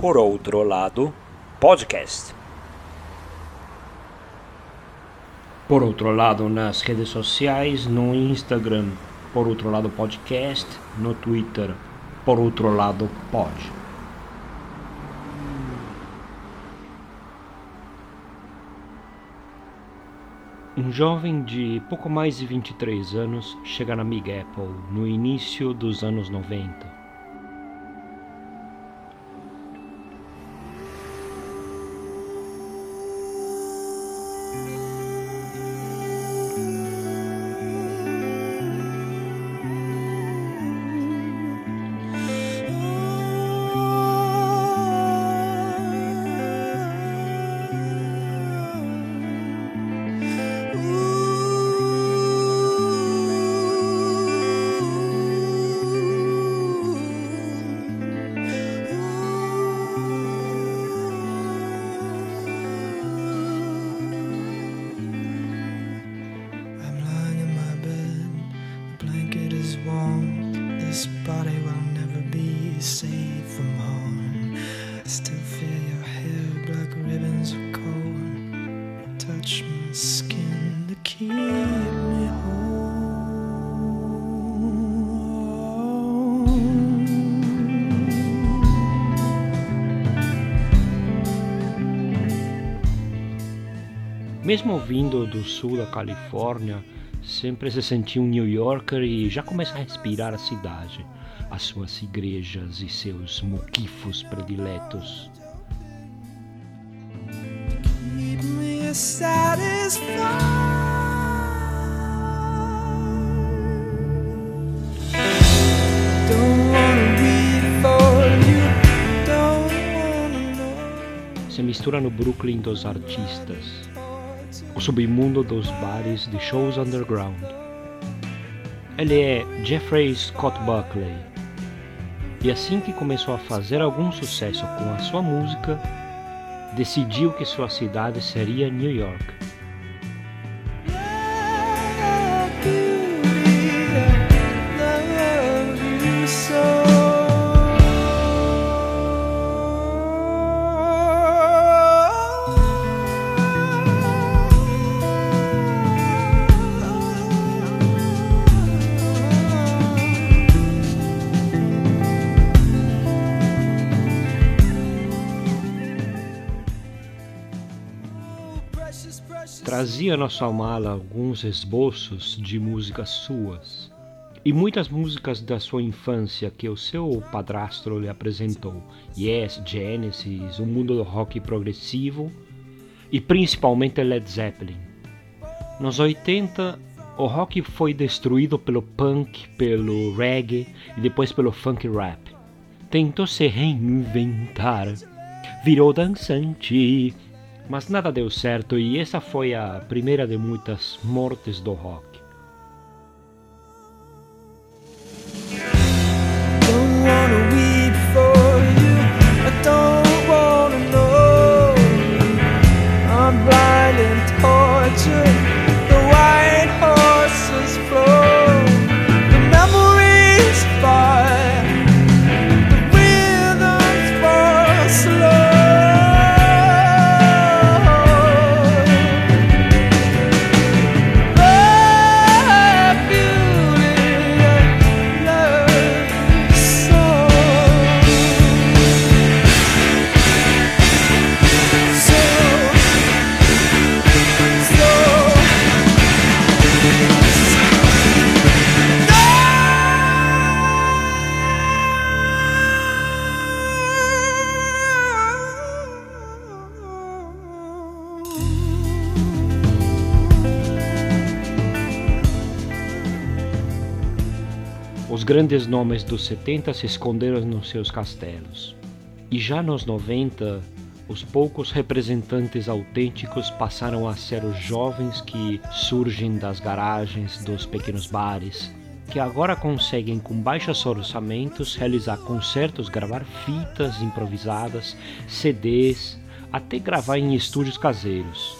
Por outro lado, podcast. Por outro lado, nas redes sociais, no Instagram, por outro lado podcast, no Twitter, por outro lado pod. Um jovem de pouco mais de 23 anos chega na Big Apple no início dos anos 90 Mesmo vindo do sul da Califórnia, sempre se sentia um New Yorker e já começa a respirar a cidade, as suas igrejas e seus muquifos prediletos. Satisfied. se mistura no Brooklyn dos artistas, o submundo dos bares de shows underground. Ele é Jeffrey Scott Buckley. E assim que começou a fazer algum sucesso com a sua música, decidiu que sua cidade seria New York. Trazia na sua mala alguns esboços de músicas suas e muitas músicas da sua infância que o seu padrasto lhe apresentou. Yes, Genesis, o mundo do rock progressivo e principalmente Led Zeppelin. Nos 80, o rock foi destruído pelo punk, pelo reggae e depois pelo funk rap. Tentou se reinventar, virou dançante mas nada deu certo e essa foi a primeira de muitas mortes do rock. Os grandes nomes dos 70 se esconderam nos seus castelos. E já nos 90, os poucos representantes autênticos passaram a ser os jovens que surgem das garagens dos pequenos bares, que agora conseguem, com baixos orçamentos, realizar concertos, gravar fitas improvisadas, CDs, até gravar em estúdios caseiros.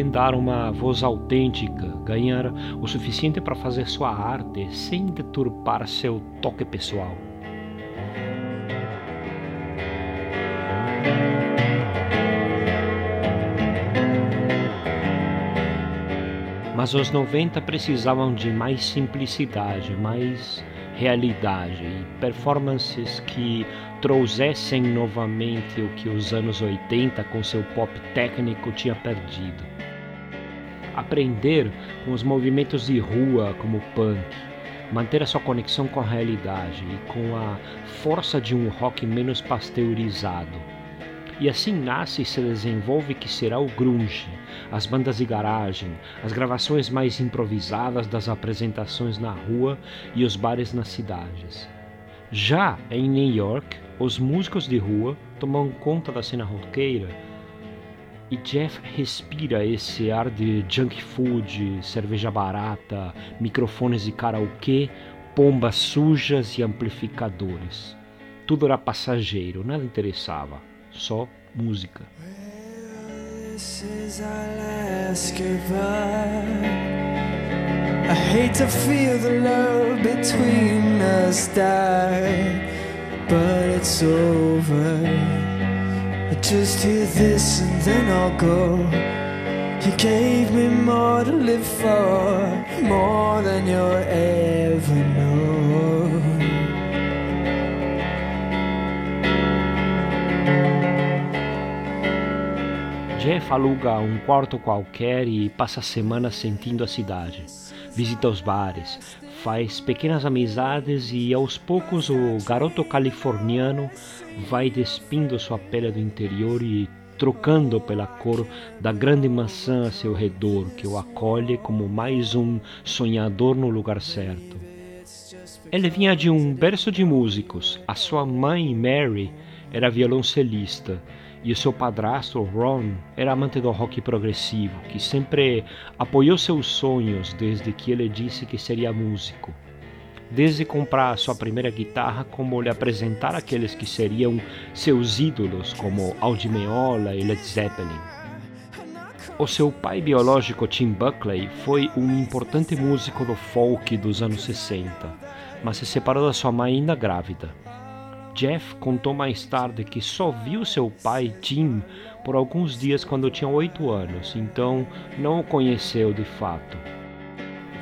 Querem dar uma voz autêntica, ganhar o suficiente para fazer sua arte sem deturpar seu toque pessoal. Mas os 90 precisavam de mais simplicidade, mais realidade e performances que trouxessem novamente o que os anos 80 com seu pop técnico tinha perdido. Aprender com os movimentos de rua como o punk, manter a sua conexão com a realidade e com a força de um rock menos pasteurizado. E assim nasce e se desenvolve que será o grunge, as bandas de garagem, as gravações mais improvisadas das apresentações na rua e os bares nas cidades. Já em New York, os músicos de rua tomam conta da cena roqueira e Jeff respira esse ar de junk food, cerveja barata, microfones de karaokê, pombas sujas e amplificadores. Tudo era passageiro, nada interessava, só música. I hate to feel the love between us die, but it's over. Just hear this and then I'll go. You gave me more to live for, more than you'll ever know. Jeff aluga um quarto qualquer e passa semanas sentindo a cidade. Visita os bares, faz pequenas amizades e aos poucos o garoto californiano vai despindo sua pele do interior e trocando pela cor da grande maçã a seu redor, que o acolhe como mais um sonhador no lugar certo. Ele vinha de um berço de músicos. A sua mãe, Mary, era violoncelista e o seu padrasto, Ron, era amante do rock progressivo, que sempre apoiou seus sonhos desde que ele disse que seria músico. Desde comprar sua primeira guitarra, como lhe apresentar aqueles que seriam seus ídolos, como Aldi Meola e Led Zeppelin. O seu pai biológico, Tim Buckley, foi um importante músico do folk dos anos 60, mas se separou da sua mãe ainda grávida. Jeff contou mais tarde que só viu seu pai, Tim, por alguns dias quando tinha oito anos, então não o conheceu de fato.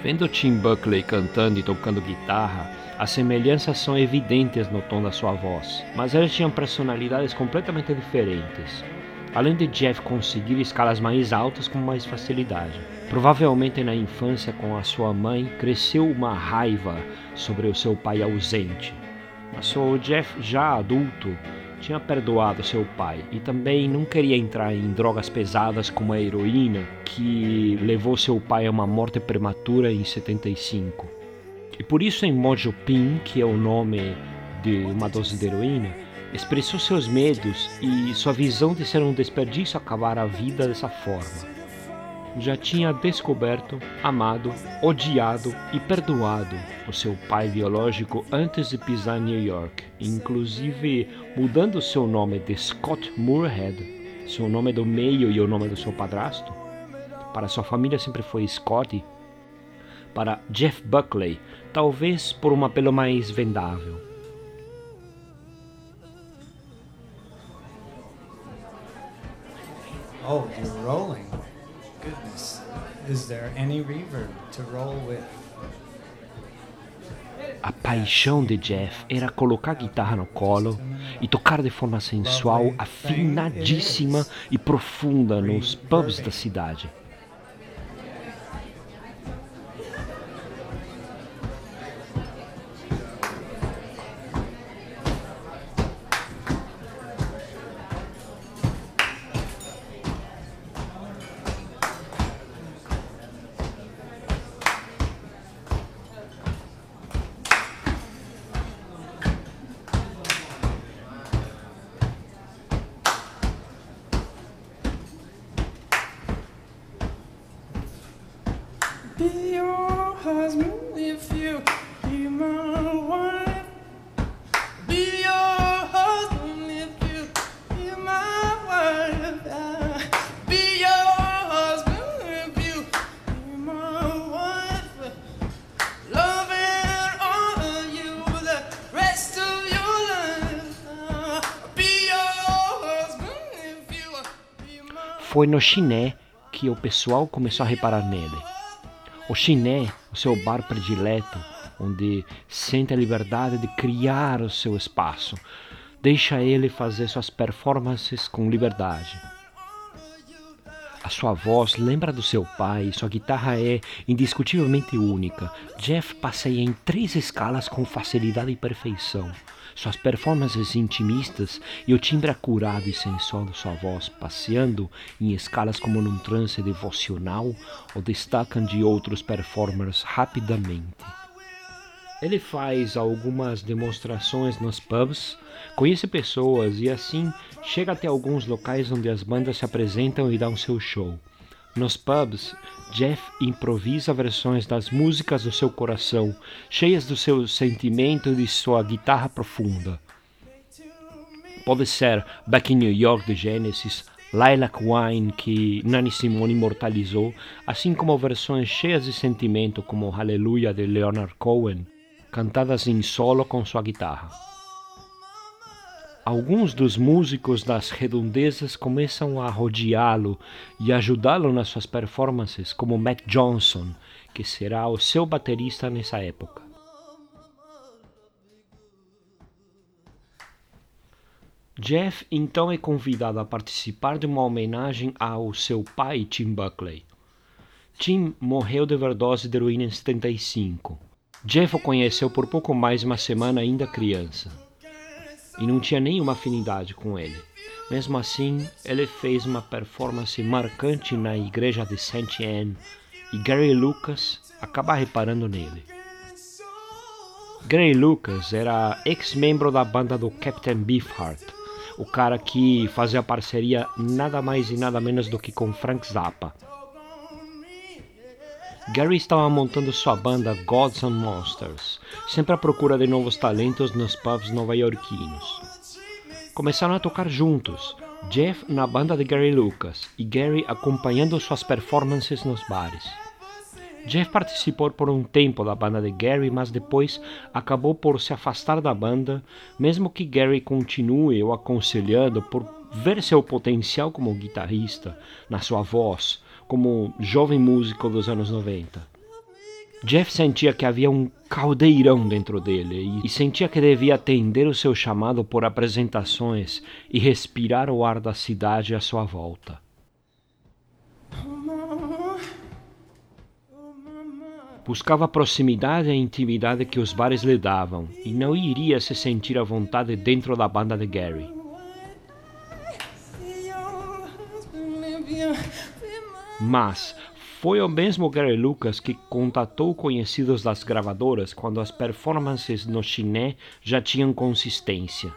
Vendo Tim Buckley cantando e tocando guitarra, as semelhanças são evidentes no tom da sua voz, mas eles tinham personalidades completamente diferentes. Além de Jeff conseguir escalas mais altas com mais facilidade. Provavelmente na infância com a sua mãe cresceu uma raiva sobre o seu pai ausente, o Jeff, já adulto, tinha perdoado seu pai e também não queria entrar em drogas pesadas como a heroína, que levou seu pai a uma morte prematura em 75. E por isso em Mojo Pin, que é o nome de uma dose de heroína, expressou seus medos e sua visão de ser um desperdício acabar a vida dessa forma já tinha descoberto, amado, odiado e perdoado o seu pai biológico antes de pisar em New York, inclusive mudando seu nome de Scott Moorhead, seu nome do meio e o nome do seu padrasto. Para sua família sempre foi Scotty. Para Jeff Buckley, talvez por um apelo mais vendável. Oh, you're rolling. Goodness. Is there any reverb to roll with? A paixão de Jeff era colocar a guitarra no colo e tocar de forma sensual, afinadíssima e profunda nos pubs da cidade. Foi no Chiné que o pessoal começou a reparar nele. O Chiné, o seu bar predileto, onde sente a liberdade de criar o seu espaço, deixa ele fazer suas performances com liberdade. A sua voz lembra do seu pai, sua guitarra é indiscutivelmente única. Jeff passeia em três escalas com facilidade e perfeição. Suas performances intimistas e o timbre acurado e sensual de sua voz, passeando em escalas como num trance devocional, o destacam de outros performers rapidamente. Ele faz algumas demonstrações nos pubs, conhece pessoas e assim chega até alguns locais onde as bandas se apresentam e dão seu show. Nos pubs, Jeff improvisa versões das músicas do seu coração, cheias do seu sentimento e de sua guitarra profunda. Pode ser Back in New York de Genesis, Lilac Wine que Nani Simone imortalizou, assim como versões cheias de sentimento como Hallelujah de Leonard Cohen, cantadas em solo com sua guitarra. Alguns dos músicos das redondezas começam a rodeá-lo e ajudá-lo nas suas performances, como Matt Johnson, que será o seu baterista nessa época. Jeff então é convidado a participar de uma homenagem ao seu pai, Tim Buckley. Tim morreu de overdose de heroína em 75. Jeff o conheceu por pouco mais de uma semana ainda criança e não tinha nenhuma afinidade com ele. Mesmo assim, ele fez uma performance marcante na igreja de St. Anne e Gary Lucas acaba reparando nele. Gary Lucas era ex-membro da banda do Captain Beefheart, o cara que fazia parceria nada mais e nada menos do que com Frank Zappa. Gary estava montando sua banda Gods and Monsters, sempre à procura de novos talentos nos pubs nova-iorquinos. Começaram a tocar juntos, Jeff na banda de Gary Lucas e Gary acompanhando suas performances nos bares. Jeff participou por um tempo da banda de Gary, mas depois acabou por se afastar da banda, mesmo que Gary continue o aconselhando por ver seu potencial como guitarrista, na sua voz, como jovem músico dos anos 90. Jeff sentia que havia um caldeirão dentro dele e sentia que devia atender o seu chamado por apresentações e respirar o ar da cidade à sua volta. Buscava a proximidade e a intimidade que os bares lhe davam e não iria se sentir à vontade dentro da banda de Gary. Mas foi o mesmo Gary Lucas que contatou conhecidos das gravadoras quando as performances no chiné já tinham consistência.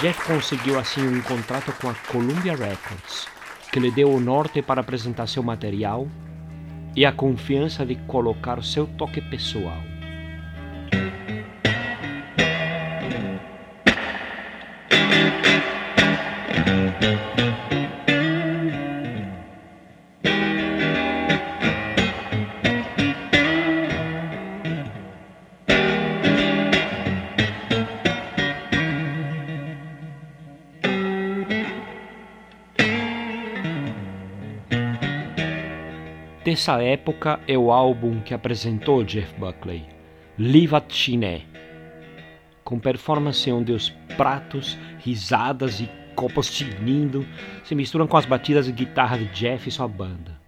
Jeff conseguiu assim um contrato com a Columbia Records, que lhe deu o norte para apresentar seu material e a confiança de colocar o seu toque pessoal. Dessa época é o álbum que apresentou Jeff Buckley, Live at Chiné, com performance onde os pratos, risadas e copos tinindo se misturam com as batidas de guitarra de Jeff e sua banda.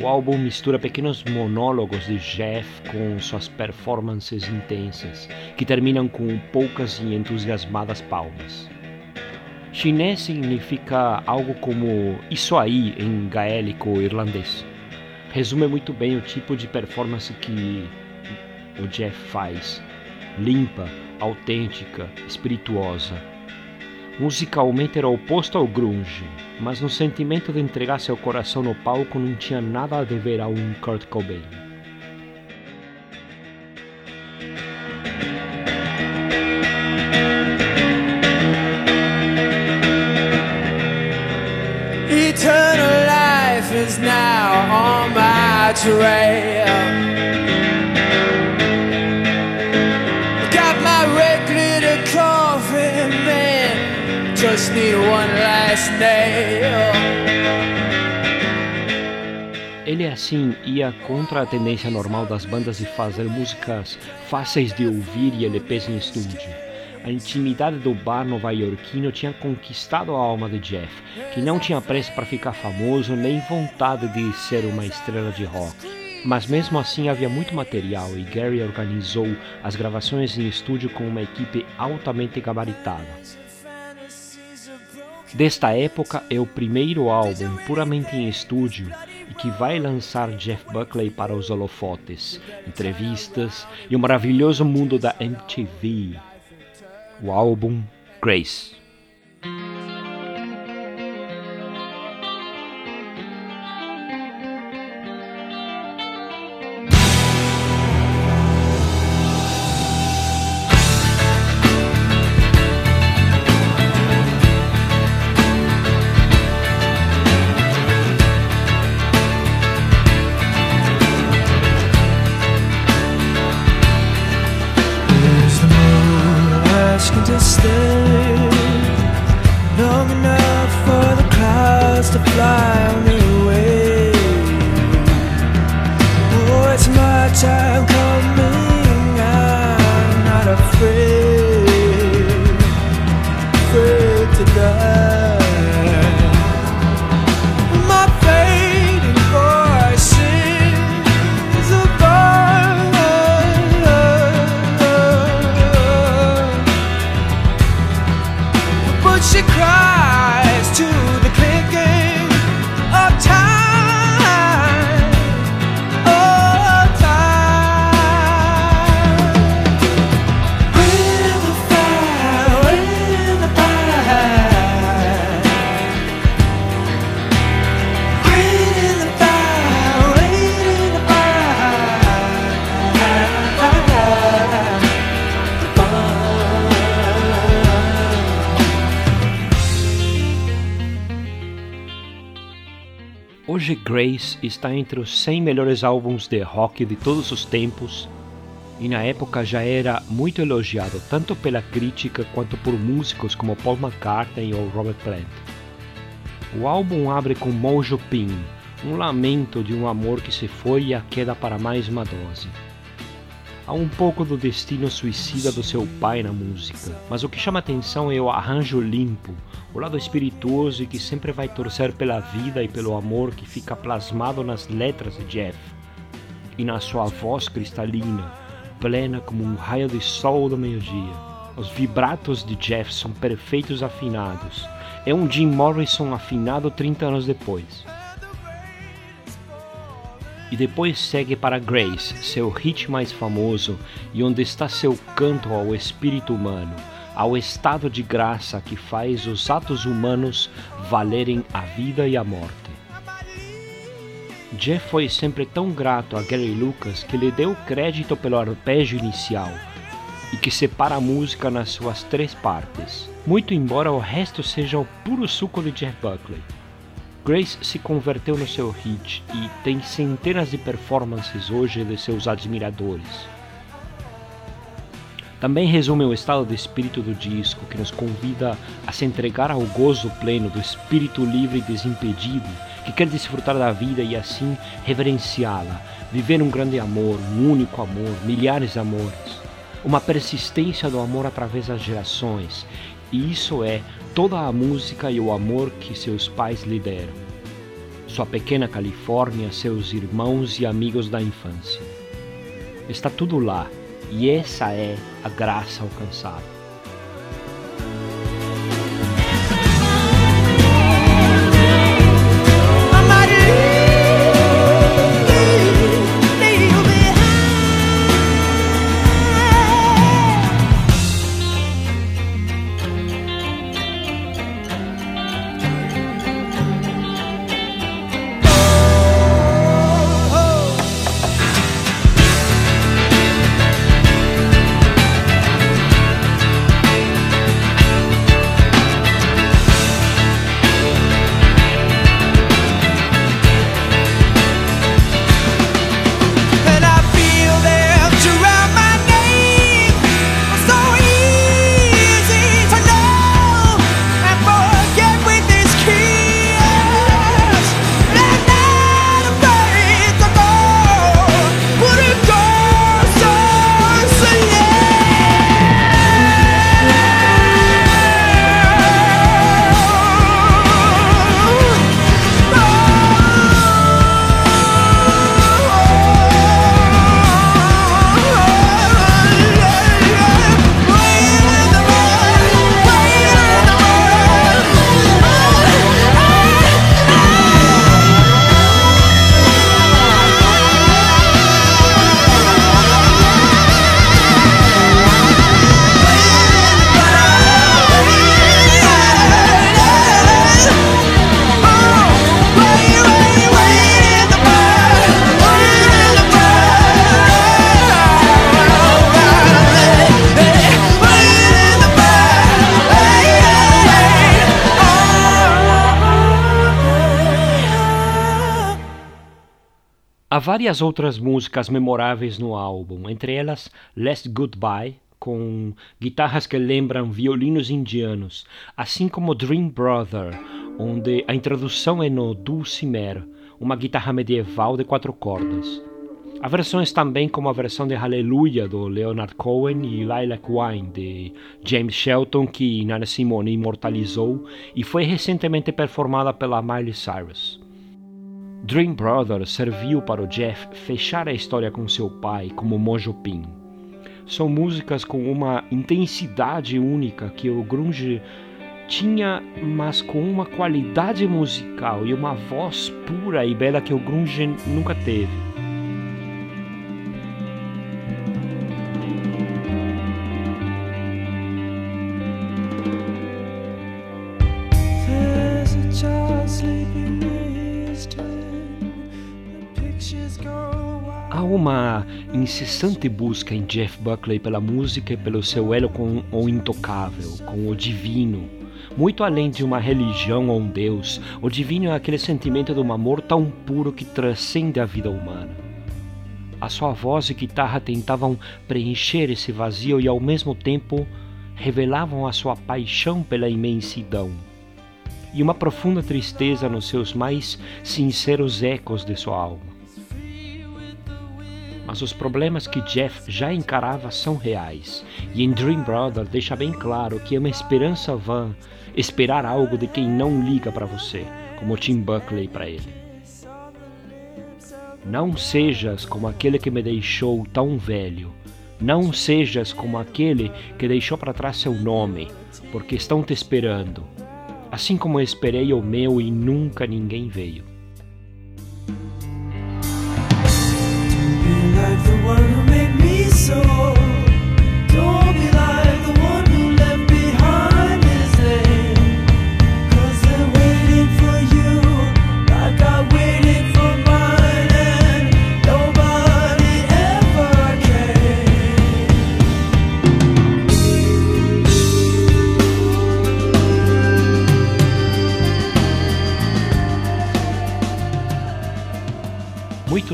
O álbum mistura pequenos monólogos de Jeff com suas performances intensas, que terminam com poucas e entusiasmadas palmas. Chiné significa algo como isso aí em gaélico irlandês resume muito bem o tipo de performance que o Jeff faz. Limpa, autêntica, espirituosa. Musicalmente era oposto ao grunge, mas no sentimento de entregar seu coração no palco não tinha nada a dever a um Kurt Cobain. Lingerie. Got my red glitter coffin, man. Just need one last nail. Ele assim ia contra a tendência normal das bandas de fazer músicas fáceis de ouvir e LPs em estúdio. A intimidade do bar nova-iorquino tinha conquistado a alma de Jeff, que não tinha pressa para ficar famoso nem vontade de ser uma estrela de rock. Mas mesmo assim havia muito material e Gary organizou as gravações em estúdio com uma equipe altamente gabaritada. Desta época é o primeiro álbum puramente em estúdio e que vai lançar Jeff Buckley para os holofotes, entrevistas e o maravilhoso mundo da MTV. O álbum Grace. Grace está entre os 100 melhores álbuns de rock de todos os tempos e na época já era muito elogiado tanto pela crítica quanto por músicos como Paul McCartney ou Robert Plant. O álbum abre com Mojo Pin, um lamento de um amor que se foi e a queda para mais uma dose. Há um pouco do destino suicida do seu pai na música, mas o que chama atenção é o arranjo limpo, o lado espirituoso e que sempre vai torcer pela vida e pelo amor que fica plasmado nas letras de Jeff e na sua voz cristalina, plena como um raio de sol do meio-dia. Os vibratos de Jeff são perfeitos afinados. É um Jim Morrison afinado 30 anos depois. E depois segue para Grace, seu hit mais famoso e onde está seu canto ao espírito humano, ao estado de graça que faz os atos humanos valerem a vida e a morte. Jeff foi sempre tão grato a Gary Lucas que lhe deu crédito pelo arpejo inicial e que separa a música nas suas três partes, muito embora o resto seja o puro suco de Jeff Buckley. Grace se converteu no seu hit e tem centenas de performances hoje de seus admiradores. Também resume o estado de espírito do disco, que nos convida a se entregar ao gozo pleno do espírito livre e desimpedido, que quer desfrutar da vida e assim reverenciá-la, viver um grande amor, um único amor, milhares de amores, uma persistência do amor através das gerações, e isso é toda a música e o amor que seus pais lhe deram. Sua pequena Califórnia, seus irmãos e amigos da infância. Está tudo lá, e essa é a graça alcançada. Várias outras músicas memoráveis no álbum, entre elas Last Goodbye, com guitarras que lembram violinos indianos, assim como Dream Brother, onde a introdução é no dulcimer, uma guitarra medieval de quatro cordas. Há versões também como a versão de Hallelujah do Leonard Cohen e Lilac Wine de James Shelton que Nana Simone imortalizou e foi recentemente performada pela Miley Cyrus. Dream Brother serviu para o Jeff fechar a história com seu pai como Mojo Pin. São músicas com uma intensidade única que o grunge tinha, mas com uma qualidade musical e uma voz pura e bela que o grunge nunca teve. Uma incessante busca em Jeff Buckley pela música e pelo seu elo com o intocável, com o divino. Muito além de uma religião ou um Deus, o divino é aquele sentimento de um amor tão puro que transcende a vida humana. A sua voz e guitarra tentavam preencher esse vazio e ao mesmo tempo revelavam a sua paixão pela imensidão e uma profunda tristeza nos seus mais sinceros ecos de sua alma. Mas os problemas que Jeff já encarava são reais, e em Dream Brother deixa bem claro que é uma esperança vã esperar algo de quem não liga para você, como Tim Buckley para ele. Não sejas como aquele que me deixou tão velho. Não sejas como aquele que deixou para trás seu nome, porque estão te esperando. Assim como eu esperei o meu e nunca ninguém veio. were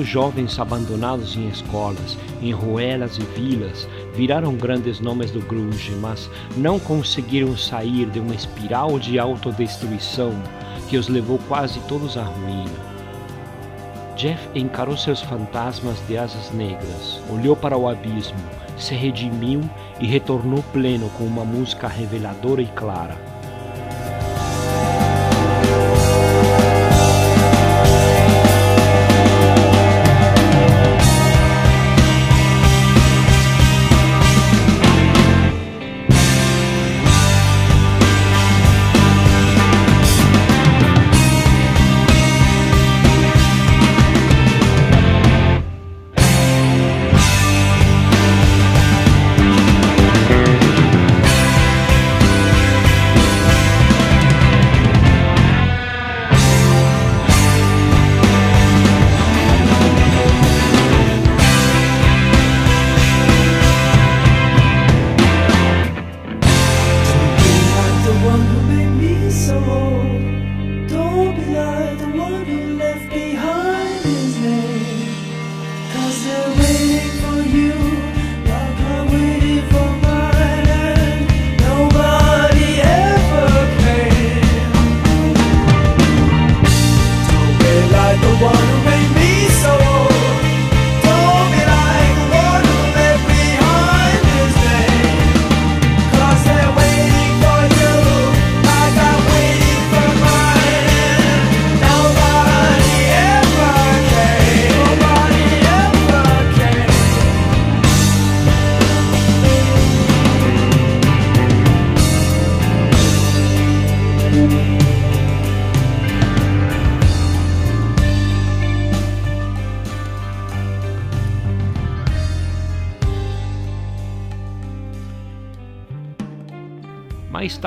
jovens abandonados em escolas, em ruelas e vilas viraram grandes nomes do grunge, mas não conseguiram sair de uma espiral de autodestruição que os levou quase todos à ruína. Jeff encarou seus fantasmas de asas negras, olhou para o abismo, se redimiu e retornou pleno com uma música reveladora e clara.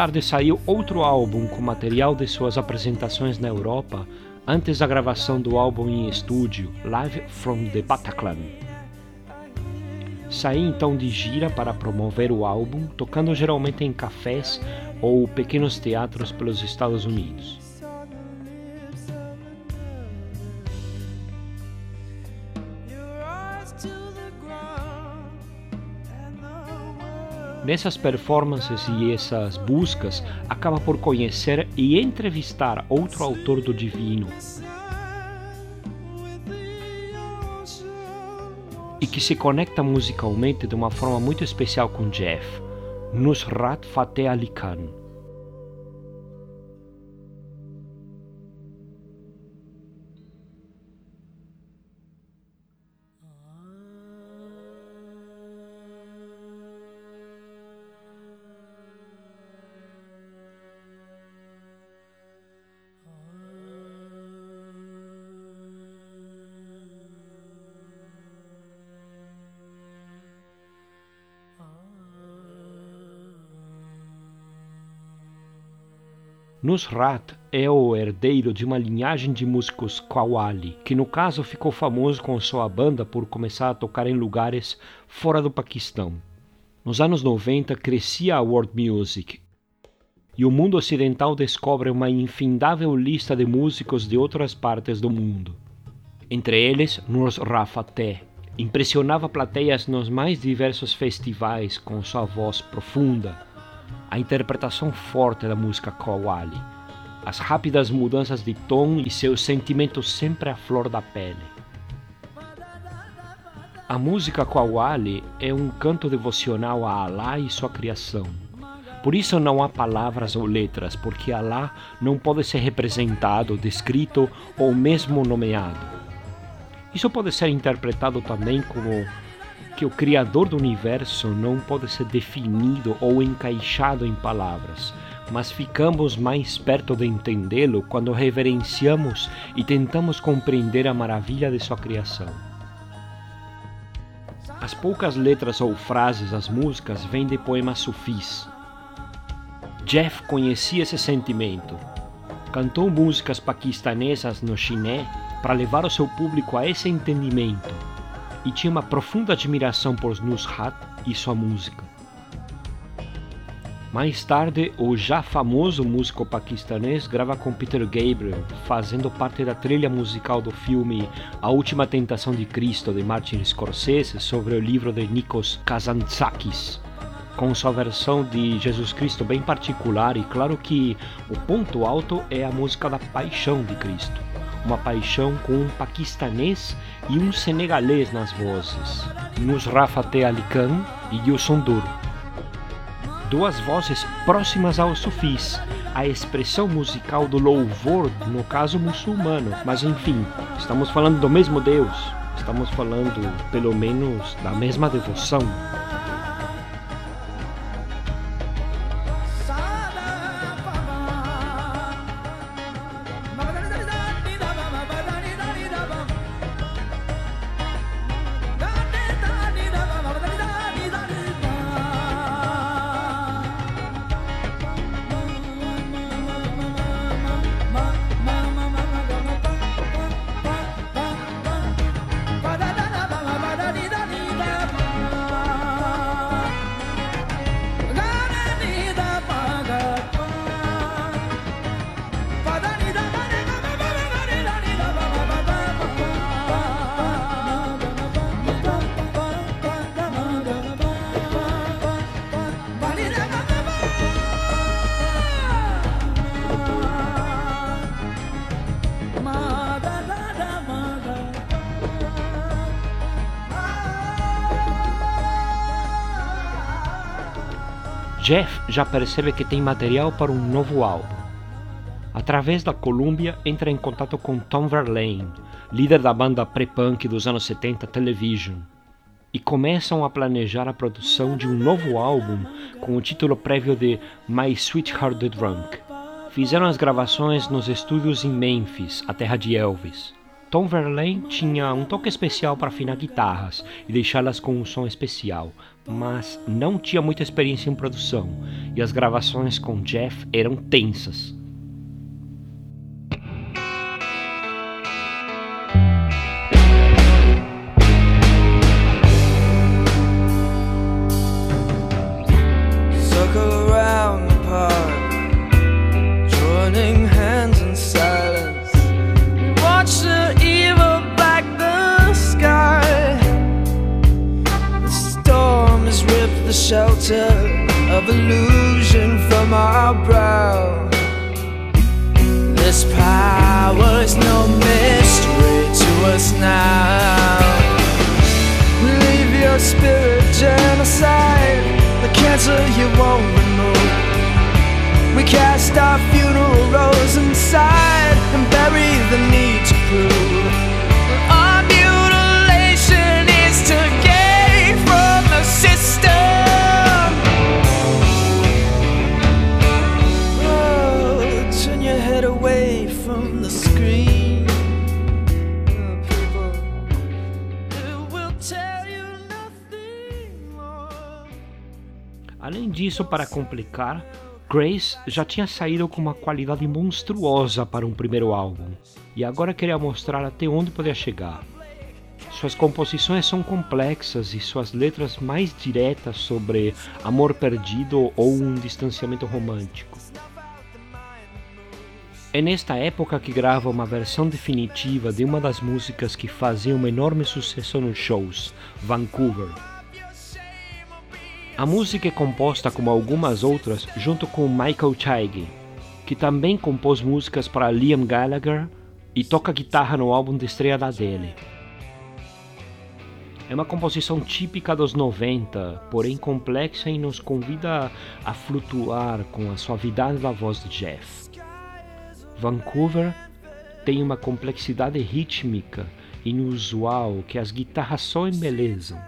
Tarde saiu outro álbum com material de suas apresentações na Europa, antes da gravação do álbum em estúdio, Live from the Bataclan. Saí então de gira para promover o álbum, tocando geralmente em cafés ou pequenos teatros pelos Estados Unidos. Nessas performances e essas buscas, acaba por conhecer e entrevistar outro autor do divino. E que se conecta musicalmente de uma forma muito especial com Jeff, Nusrat Fateh Ali Khan. Nusrat é o herdeiro de uma linhagem de músicos Qawwali, que no caso ficou famoso com sua banda por começar a tocar em lugares fora do Paquistão. Nos anos 90 crescia a world music e o mundo ocidental descobre uma infindável lista de músicos de outras partes do mundo. Entre eles, Nusrat Fateh, impressionava plateias nos mais diversos festivais com sua voz profunda, a interpretação forte da música Kowali, as rápidas mudanças de tom e seus sentimentos sempre à flor da pele. A música Kowali é um canto devocional a Allah e sua criação. Por isso não há palavras ou letras, porque Allah não pode ser representado, descrito ou mesmo nomeado. Isso pode ser interpretado também como que o Criador do universo não pode ser definido ou encaixado em palavras, mas ficamos mais perto de entendê-lo quando reverenciamos e tentamos compreender a maravilha de sua criação. As poucas letras ou frases das músicas vêm de poemas sufis. Jeff conhecia esse sentimento. Cantou músicas paquistanesas no chinês para levar o seu público a esse entendimento e tinha uma profunda admiração por Nusrat e sua música. Mais tarde, o já famoso músico paquistanês grava com Peter Gabriel, fazendo parte da trilha musical do filme A Última Tentação de Cristo de Martin Scorsese sobre o livro de Nikos Kazantzakis, com sua versão de Jesus Cristo bem particular e claro que o ponto alto é a música da Paixão de Cristo uma paixão com um paquistanês e um senegalês nas vozes, Nusrat Fateh Ali Khan e Yusuf Dur. Duas vozes próximas aos sufis, a expressão musical do louvor, no caso muçulmano, mas enfim, estamos falando do mesmo Deus, estamos falando pelo menos da mesma devoção. Jeff já percebe que tem material para um novo álbum. Através da Columbia, entra em contato com Tom Verlaine, líder da banda pre-punk dos anos 70 Television, e começam a planejar a produção de um novo álbum com o título prévio de My Sweetheart the Drunk. Fizeram as gravações nos estúdios em Memphis, a terra de Elvis. Tom Verlaine tinha um toque especial para afinar guitarras e deixá-las com um som especial, mas não tinha muita experiência em produção e as gravações com Jeff eram tensas. Disso, para complicar, Grace já tinha saído com uma qualidade monstruosa para um primeiro álbum e agora queria mostrar até onde podia chegar. Suas composições são complexas e suas letras mais diretas sobre amor perdido ou um distanciamento romântico. É nesta época que grava uma versão definitiva de uma das músicas que fazia um enorme sucesso nos shows, Vancouver. A música é composta como algumas outras junto com Michael Chaige, que também compôs músicas para Liam Gallagher e toca guitarra no álbum de estreia da dele. É uma composição típica dos 90, porém complexa e nos convida a flutuar com a suavidade da voz de Jeff. Vancouver tem uma complexidade rítmica inusual que as guitarras só embelezam,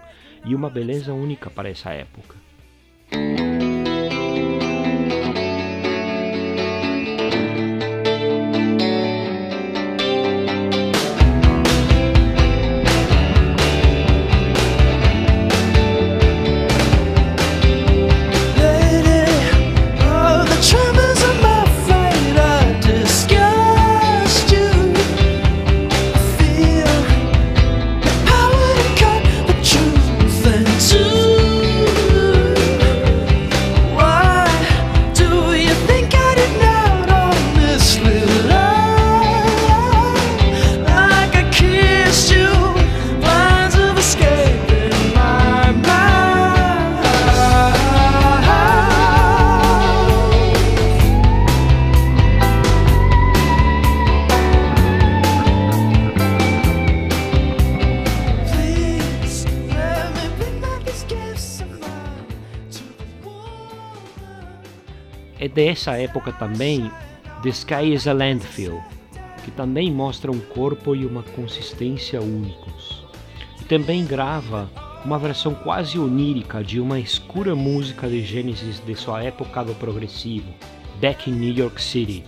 e uma beleza única para essa época. Dessa época também The Sky is a Landfill, que também mostra um corpo e uma consistência únicos. E também grava uma versão quase onírica de uma escura música de Gênesis de sua época do progressivo, Back in New York City,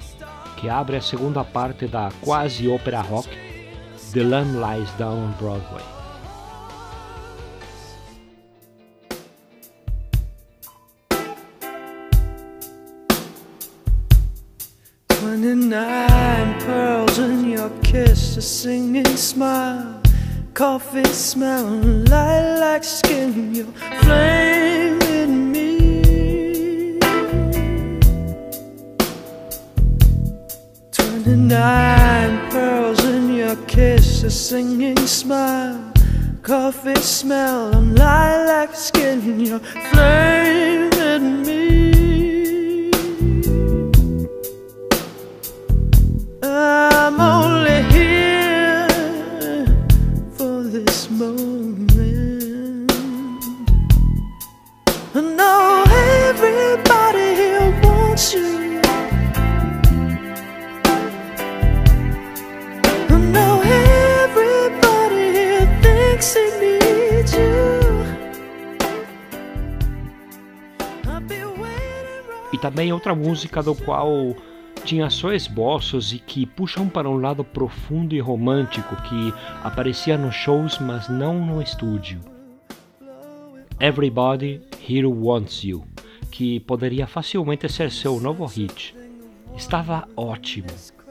que abre a segunda parte da quase ópera rock The Lamb Lies Down on Broadway. Twenty-nine pearls in your kiss, a singing smile, coffee smelling lilac skin, your flame in me. Twenty-nine pearls in your kiss, a singing smile, coffee smell lilac skin, your flame outra música do qual tinha só esboços e que puxam para um lado profundo e romântico que aparecia nos shows, mas não no estúdio. Everybody Here Wants You, que poderia facilmente ser seu novo hit. Estava ótimo,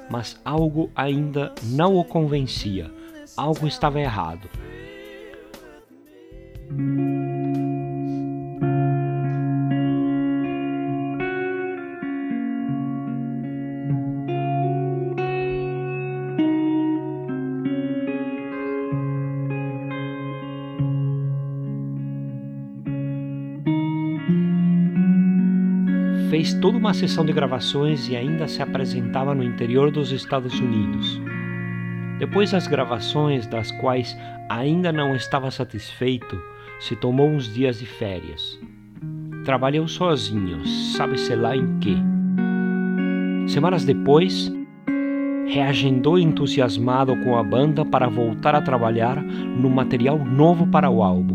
mas algo ainda não o convencia. Algo estava errado. Toda uma sessão de gravações e ainda se apresentava no interior dos Estados Unidos. Depois das gravações, das quais ainda não estava satisfeito, se tomou uns dias de férias. Trabalhou sozinho, sabe-se lá em quê. Semanas depois, reagendou entusiasmado com a banda para voltar a trabalhar no material novo para o álbum.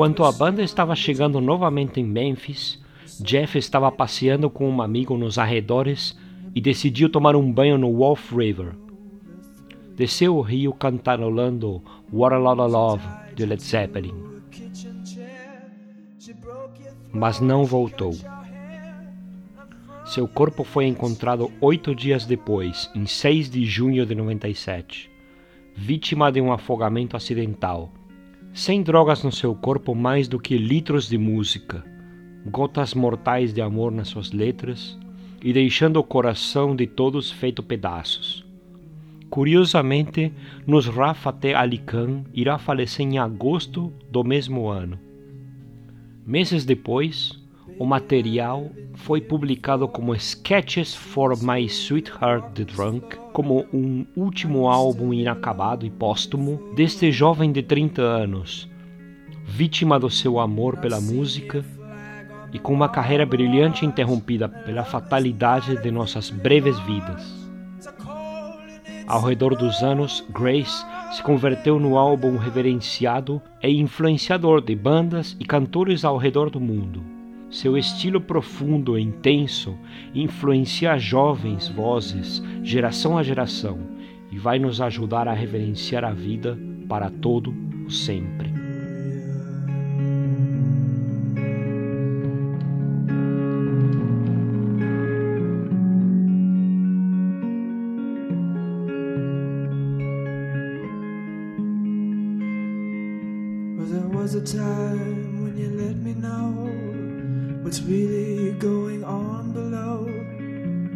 Enquanto a banda estava chegando novamente em Memphis, Jeff estava passeando com um amigo nos arredores e decidiu tomar um banho no Wolf River. Desceu o rio cantarolando What a Lot of Love de Led Zeppelin, mas não voltou. Seu corpo foi encontrado oito dias depois, em 6 de junho de 97, vítima de um afogamento acidental. Sem drogas no seu corpo mais do que litros de música, gotas mortais de amor nas suas letras e deixando o coração de todos feito pedaços. Curiosamente, Nusrat Fateh Ali irá falecer em agosto do mesmo ano. Meses depois, o material foi publicado como Sketches for My Sweetheart the Drunk, como um último álbum inacabado e póstumo deste jovem de 30 anos, vítima do seu amor pela música e com uma carreira brilhante interrompida pela fatalidade de nossas breves vidas. Ao redor dos anos, Grace se converteu no álbum reverenciado e influenciador de bandas e cantores ao redor do mundo. Seu estilo profundo e intenso influencia jovens vozes, geração a geração, e vai nos ajudar a reverenciar a vida para todo o sempre. There was a time when you let me know what's really going on below.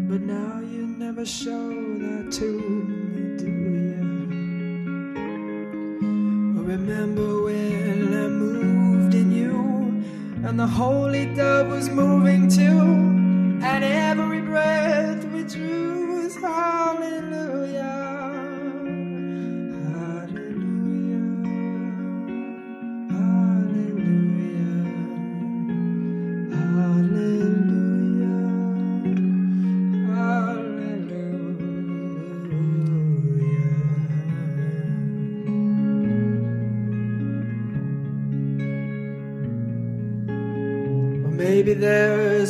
But now you never show that to me, do you? Remember when I moved in you, and the holy dove was moving too, and every breath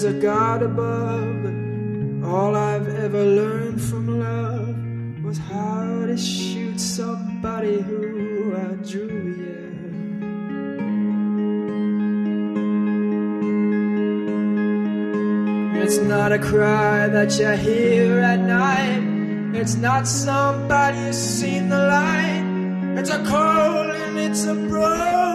a God above, all I've ever learned from love was how to shoot somebody who I drew. It's not a cry that you hear at night. It's not somebody who's seen the light. It's a call and it's a broken